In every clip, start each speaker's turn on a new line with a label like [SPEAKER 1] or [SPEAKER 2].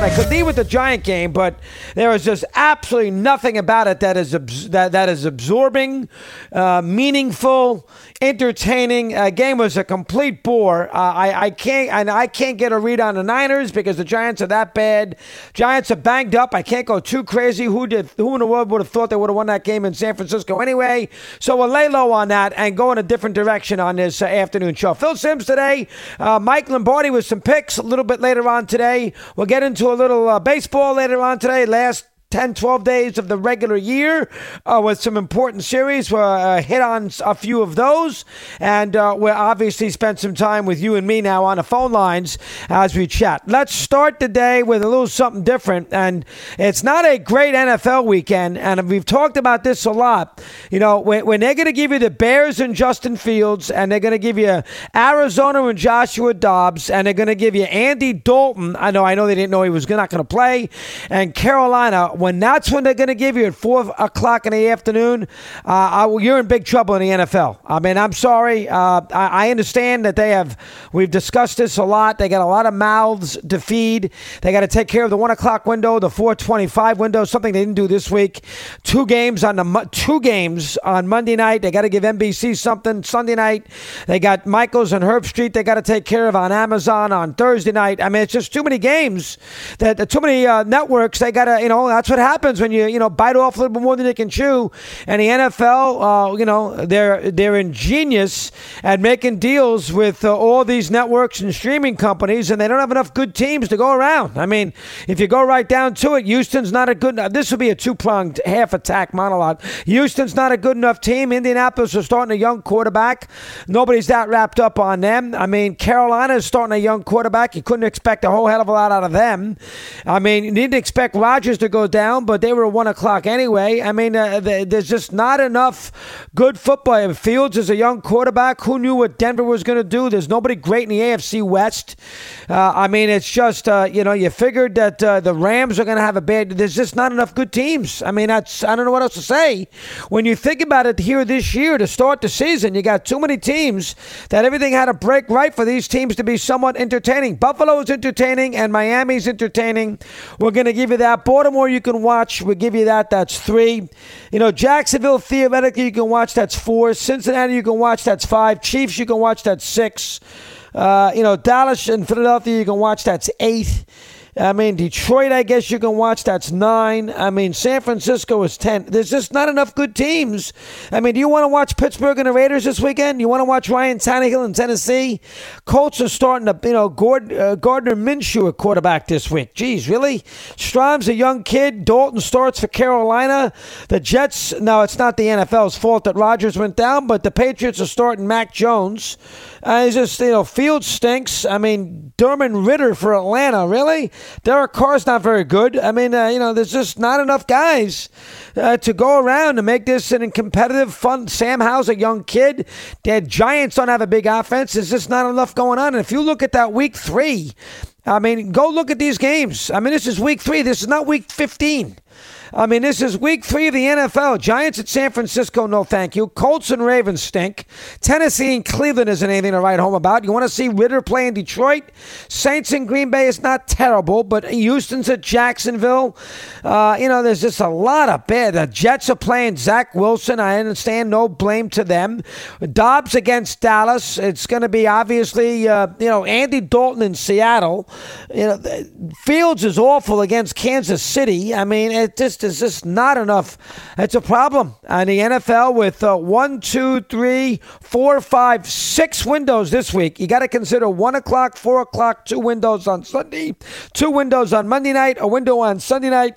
[SPEAKER 1] I could leave with the Giant game, but there is just absolutely nothing about it that is that, that is absorbing, uh, meaningful, entertaining. Uh, game was a complete bore. Uh, I, I can't and I can't get a read on the Niners because the Giants are that bad. Giants are banged up. I can't go too crazy. Who did? Who in the world would have thought they would have won that game in San Francisco anyway? So we'll lay low on that and go in a different direction on this uh, afternoon show. Phil Simms today. Uh, Mike Lombardi with some picks a little bit later on today. We'll get into a little uh, baseball later on today. Last 10, 12 days of the regular year uh, with some important series. We'll uh, hit on a few of those. And uh, we'll obviously spend some time with you and me now on the phone lines as we chat. Let's start the day with a little something different. And it's not a great NFL weekend. And we've talked about this a lot. You know, when, when they're going to give you the Bears and Justin Fields, and they're going to give you Arizona and Joshua Dobbs, and they're going to give you Andy Dalton. I know, I know they didn't know he was not going to play. And Carolina when that's when they're going to give you at four o'clock in the afternoon, uh, you're in big trouble in the NFL. I mean, I'm sorry. Uh, I, I, understand that they have. We've discussed this a lot. They got a lot of mouths to feed. They got to take care of the one o'clock window, the four twenty-five window. Something they didn't do this week. Two games on the two games on Monday night. They got to give NBC something. Sunday night, they got Michaels and Herbstreit. They got to take care of on Amazon on Thursday night. I mean, it's just too many games. That too many uh, networks. They got to. You know, that's that's what happens when you you know bite off a little bit more than you can chew. And the NFL, uh, you know, they're they're ingenious at making deals with uh, all these networks and streaming companies, and they don't have enough good teams to go around. I mean, if you go right down to it, Houston's not a good. This would be a two pronged half attack monologue. Houston's not a good enough team. Indianapolis is starting a young quarterback. Nobody's that wrapped up on them. I mean, Carolina is starting a young quarterback. You couldn't expect a whole hell of a lot out of them. I mean, you didn't expect Rodgers to go down down, but they were one o'clock anyway. I mean, uh, there's just not enough good football. Fields is a young quarterback. Who knew what Denver was going to do? There's nobody great in the AFC West. Uh, I mean, it's just uh, you know you figured that uh, the Rams are going to have a bad. There's just not enough good teams. I mean, that's I don't know what else to say. When you think about it, here this year to start the season, you got too many teams that everything had to break right for these teams to be somewhat entertaining. Buffalo is entertaining and Miami's entertaining. We're going to give you that. Baltimore, you can watch. We'll give you that. That's three. You know, Jacksonville, theoretically, you can watch. That's four. Cincinnati, you can watch. That's five. Chiefs, you can watch. That's six. Uh, you know, Dallas and Philadelphia, you can watch. That's eight. I mean, Detroit, I guess you can watch. That's nine. I mean, San Francisco is 10. There's just not enough good teams. I mean, do you want to watch Pittsburgh and the Raiders this weekend? You want to watch Ryan Tannehill in Tennessee? Colts are starting to, you know, uh, Gardner Minshew at quarterback this week. Geez, really? Stroud's a young kid. Dalton starts for Carolina. The Jets, now it's not the NFL's fault that Rodgers went down, but the Patriots are starting Mac Jones. Uh, it's just, you know, Field stinks. I mean, Desmond Ridder for Atlanta, really? Derek Carr's not very good. I mean, uh, you know, there's just not enough guys uh, to go around to make this an competitive, fun. Sam Howell's a young kid. The Giants don't have a big offense. There's just not enough going on. And if you look at that week three, I mean, go look at these games. I mean, this is week three. This is not week 15. I mean, this is week three of the NFL. Giants at San Francisco, no thank you. Colts and Ravens stink. Tennessee and Cleveland isn't anything to write home about. You want to see Ridder play in Detroit? Saints and Green Bay is not terrible, but Houston's at Jacksonville. Uh, you know, there's just a lot of bad. The Jets are playing Zach Wilson. I understand, no blame to them. Dobbs against Dallas. It's going to be obviously, uh, you know, Andy Dalton in Seattle. You know, Fields is awful against Kansas City. I mean, it just just is just not enough. It's a problem on the NFL with uh, one, two, three, four, five, six windows this week. You got to consider one o'clock, four o'clock, two windows on Sunday, two windows on Monday night, a window on Sunday night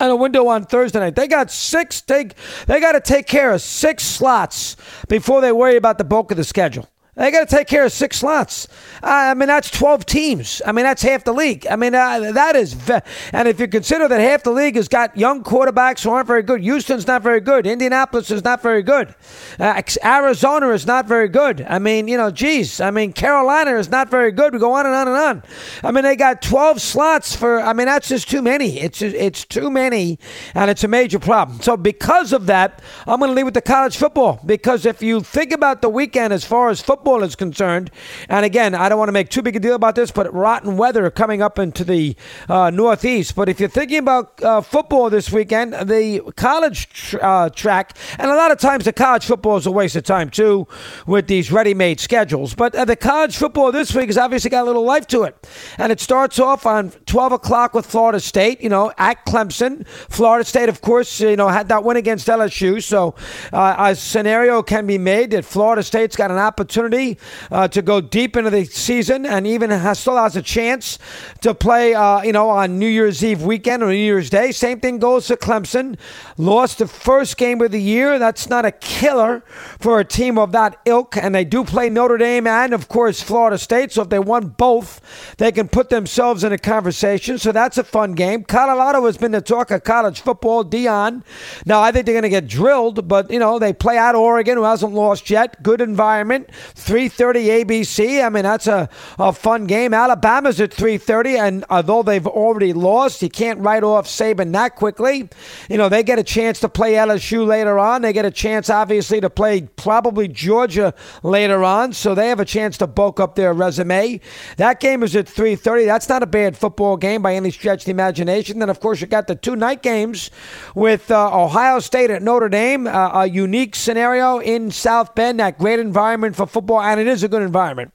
[SPEAKER 1] and a window on Thursday night. They got six. They they got to take care of six slots before they worry about the bulk of the schedule. They got to take care of six slots. I mean, that's 12 teams. I mean, that's half the league. I mean, uh, that is. Ve- and if you consider that half the league has got young quarterbacks who aren't very good, Houston's not very good. Indianapolis is not very good. Uh, Arizona is not very good. I mean, you know, geez. I mean, Carolina is not very good. We go on and on and on. I mean, they got 12 slots for. I mean, that's just too many. It's it's too many, and it's a major problem. So because of that, I'm going to leave with the college football because if you think about the weekend as far as football football is concerned, and again, I don't want to make too big a deal about this, but rotten weather coming up into the uh, Northeast. But if you're thinking about uh, football this weekend, the college tr- uh, track, and a lot of times the college football is a waste of time too with these ready made schedules. But uh, the college football this week has obviously got a little life to it. And it starts off on 12 o'clock with Florida State, you know, at Clemson. Florida State, of course, you know, had that win against LSU. So uh, a scenario can be made that Florida State's got an opportunity opportunity uh, to go deep into the season and even has, still has a chance to play, uh, you know, on New Year's Eve weekend or New Year's Day. Same thing goes to Clemson. Lost the first game of the year. That's not a killer for a team of that ilk. And they do play Notre Dame and, of course, Florida State. So if they won both, they can put themselves in a conversation. So that's a fun game. Colorado has been the talk of college football. Deion. Now, I think they're going to get drilled, but, you know, they play at Oregon, who hasn't lost yet. Good environment. 3:30 ABC. I mean, that's a, a fun game. Alabama's at 3:30, and although they've already lost, you can't write off Saban that quickly. You know, they get a chance to play LSU later on. They get a chance, obviously, to play probably Georgia later on, so they have a chance to bulk up their resume. That game is at 3:30. That's not a bad football game by any stretch of the imagination. Then, of course, you got the two night games with uh, Ohio State at Notre Dame, uh, a unique scenario in South Bend, that great environment for football, and it is a good environment.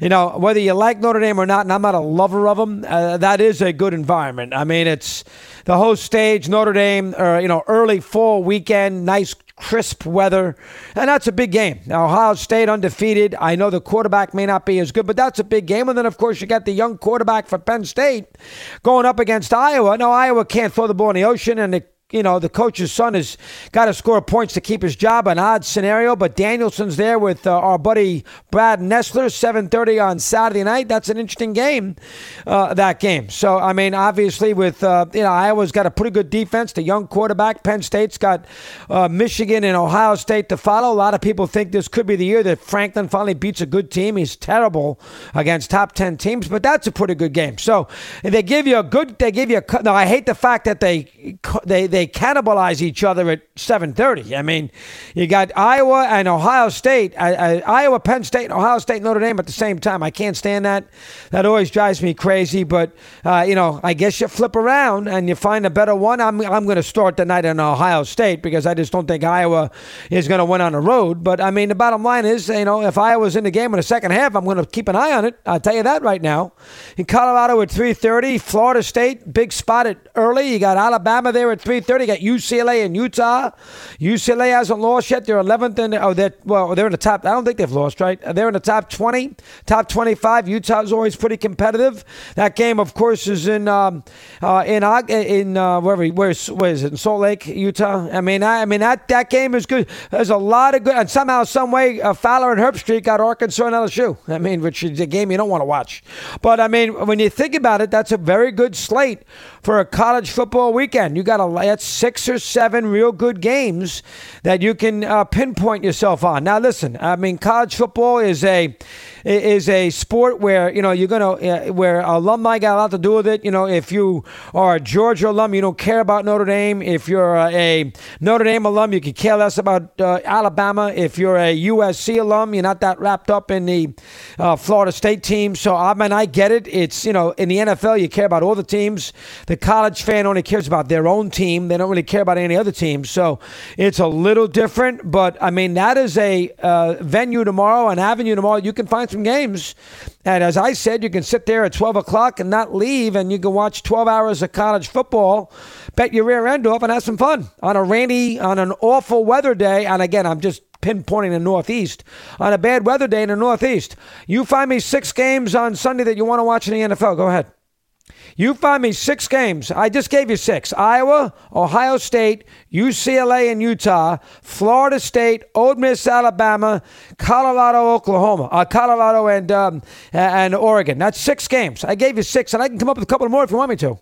[SPEAKER 1] You know, whether you like Notre Dame or not, and I'm not a lover of them, uh, that is a good environment. I mean, it's the host stage, Notre Dame, or, you know, early fall weekend, nice crisp weather, and that's a big game. Now, Ohio State undefeated. I know the quarterback may not be as good, but that's a big game. And then, of course, you got the young quarterback for Penn State going up against Iowa. Now, Iowa can't throw the ball in the ocean, and the you know, the coach's son has got to score points to keep his job. An odd scenario, but Danielson's there with uh, our buddy Brad Nessler, 7:30 on Saturday night. That's an interesting game, uh, that game. So, I mean, obviously, with uh, you know, Iowa's got a pretty good defense. The young quarterback, Penn State's got uh, Michigan and Ohio State to follow. A lot of people think this could be the year that Franklin finally beats a good team. He's terrible against top 10 teams, but that's a pretty good game. So, they give you a good. They give you a. No, I hate the fact that they they they they cannibalize each other at 7:30. I mean, you got Iowa and Ohio State, uh, uh, Iowa, Penn State, and Ohio State, Notre Dame at the same time. I can't stand that. That always drives me crazy. But uh, you know, I guess you flip around and you find a better one. I'm I'm going to start the night in Ohio State because I just don't think Iowa is going to win on the road. But I mean, the bottom line is, you know, if Iowa's in the game in the second half, I'm going to keep an eye on it. I'll tell you that right now. In Colorado at 3:30, Florida State, big spot at early. You got Alabama there at 3:30. 30. Got UCLA and Utah. UCLA hasn't lost yet. They're 11th in. Oh, they're well. They're in the top. I don't think they've lost. Right? They're in the top 20, top 25. Utah's always pretty competitive. That game, of course, is in um, uh, in in uh, wherever where is it in Salt Lake, Utah. I mean, I, I mean that that game is good. There's a lot of good, and somehow, some way, uh, Fowler and Herbstreit got Arkansas and LSU. I mean, which is a game you don't want to watch. But I mean, when you think about it, that's a very good slate for a college football weekend. You got a that's six or seven real good games that you can uh, pinpoint yourself on. Now, listen, I mean, college football is a is a sport where you know you're gonna uh, where alumni got a lot to do with it. You know, if you are a Georgia alum, you don't care about Notre Dame. If you're a Notre Dame alum, you could care less about uh, Alabama. If you're a USC alum, you're not that wrapped up in the uh, Florida State team. So I mean, I get it. It's you know in the NFL, you care about all the teams. The college fan only cares about their own team. They don't really care about any other team. So it's a little different. But I mean, that is a uh, venue tomorrow, an avenue tomorrow. You can find some games. And as I said, you can sit there at 12 o'clock and not leave, and you can watch 12 hours of college football, bet your rear end off, and have some fun on a rainy, on an awful weather day. And again, I'm just pinpointing the Northeast on a bad weather day in the Northeast. You find me six games on Sunday that you want to watch in the NFL. Go ahead. You find me six games. I just gave you six Iowa, Ohio State, UCLA and Utah, Florida State, Ole Miss, Alabama, Colorado, Oklahoma, uh, Colorado, and, um, and Oregon. That's six games. I gave you six, and I can come up with a couple more if you want me to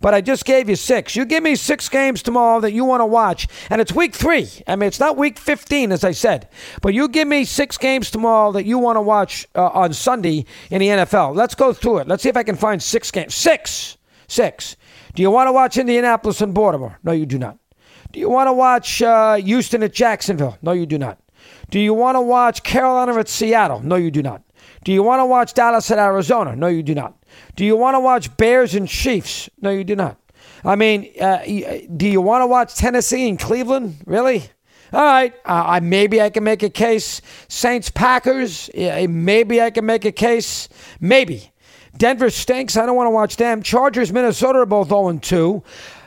[SPEAKER 1] but I just gave you six. You give me six games tomorrow that you want to watch, and it's week three. I mean, it's not week 15, as I said, but you give me six games tomorrow that you want to watch uh, on Sunday in the NFL. Let's go through it. Let's see if I can find six games. Six. Six. Do you want to watch Indianapolis and Baltimore? No, you do not. Do you want to watch uh, Houston at Jacksonville? No, you do not. Do you want to watch Carolina at Seattle? No, you do not. Do you want to watch Dallas at Arizona? No, you do not. Do you want to watch Bears and Chiefs? No, you do not. I mean, uh, do you want to watch Tennessee and Cleveland? Really? All right, uh, maybe I can make a case. Saints Packers, yeah, maybe I can make a case. Maybe. Denver stinks. I don't want to watch them. Chargers, Minnesota are both 0 2.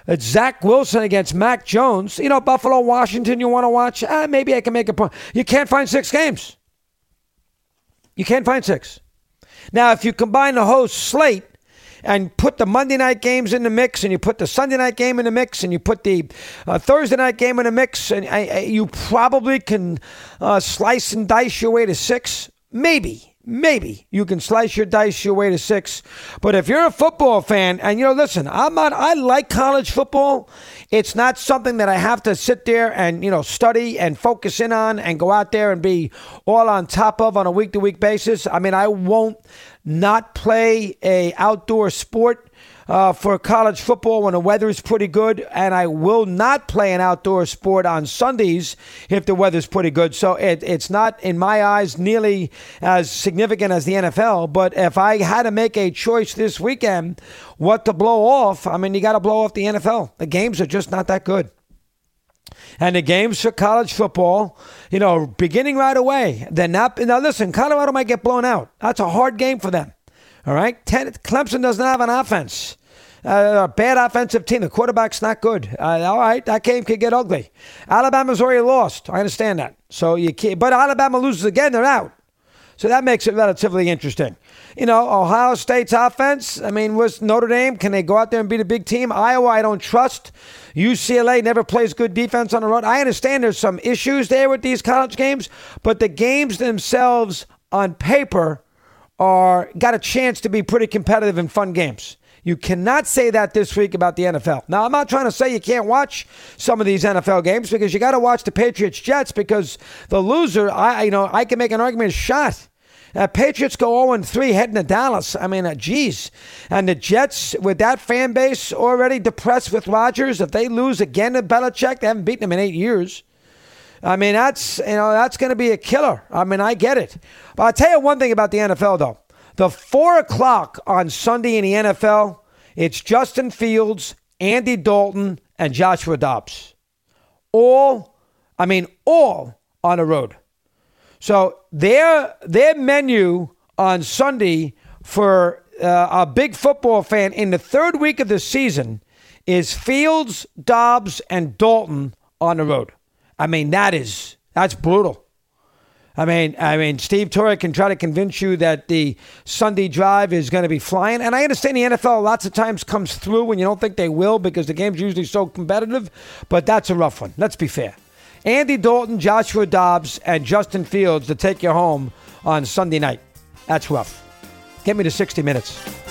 [SPEAKER 1] It's Zach Wilson against Mac Jones. You know, Buffalo, Washington, you want to watch? Uh, maybe I can make a point. You can't find six games. You can't find six. Now, if you combine the whole slate and put the Monday night games in the mix, and you put the Sunday night game in the mix, and you put the uh, Thursday night game in the mix, and I, I, you probably can uh, slice and dice your way to six. Maybe. Maybe you can slice your dice your way to six. But if you're a football fan, and you know, listen, I'm not, I like college football. It's not something that I have to sit there and, you know, study and focus in on and go out there and be all on top of on a week to week basis. I mean, I won't not play a outdoor sport uh, for college football when the weather is pretty good, and I will not play an outdoor sport on Sundays if the weather's pretty good. So it, it's not, in my eyes, nearly as significant as the NFL. But if I had to make a choice this weekend, what to blow off, I mean, you got to blow off the NFL. The games are just not that good. And the games for college football, you know, beginning right away. They're not. Now, listen, Colorado might get blown out. That's a hard game for them. All right. Ten, Clemson doesn't have an offense uh, a bad offensive team. The quarterback's not good. Uh, all right, that game could get ugly. Alabama's already lost. I understand that. So you can't, but Alabama loses again, they're out. So that makes it relatively interesting. You know, Ohio State's offense, I mean, was Notre Dame, can they go out there and beat a big team? Iowa, I don't trust. UCLA never plays good defense on the road. I understand there's some issues there with these college games, but the games themselves on paper are got a chance to be pretty competitive and fun games. You cannot say that this week about the NFL. Now, I'm not trying to say you can't watch some of these NFL games because you got to watch the Patriots Jets because the loser, I you know, I can make an argument shot. Uh, Patriots go 0 3 heading to Dallas. I mean, uh, geez. And the Jets, with that fan base already depressed with Rodgers, if they lose again to Belichick, they haven't beaten him in eight years. I mean, that's you know that's going to be a killer. I mean, I get it. But I'll tell you one thing about the NFL, though. The four o'clock on Sunday in the NFL, it's Justin Fields, Andy Dalton, and Joshua Dobbs. All, I mean, all on the road. So their their menu on Sunday for uh, a big football fan in the third week of the season is Fields, Dobbs, and Dalton on the road. I mean, that is that's brutal. I mean, I mean, Steve Torrey can try to convince you that the Sunday drive is going to be flying, and I understand the NFL lots of times comes through when you don't think they will because the game's usually so competitive. But that's a rough one. Let's be fair. Andy Dalton, Joshua Dobbs, and Justin Fields to take you home on Sunday night. That's rough. Get me to 60 minutes.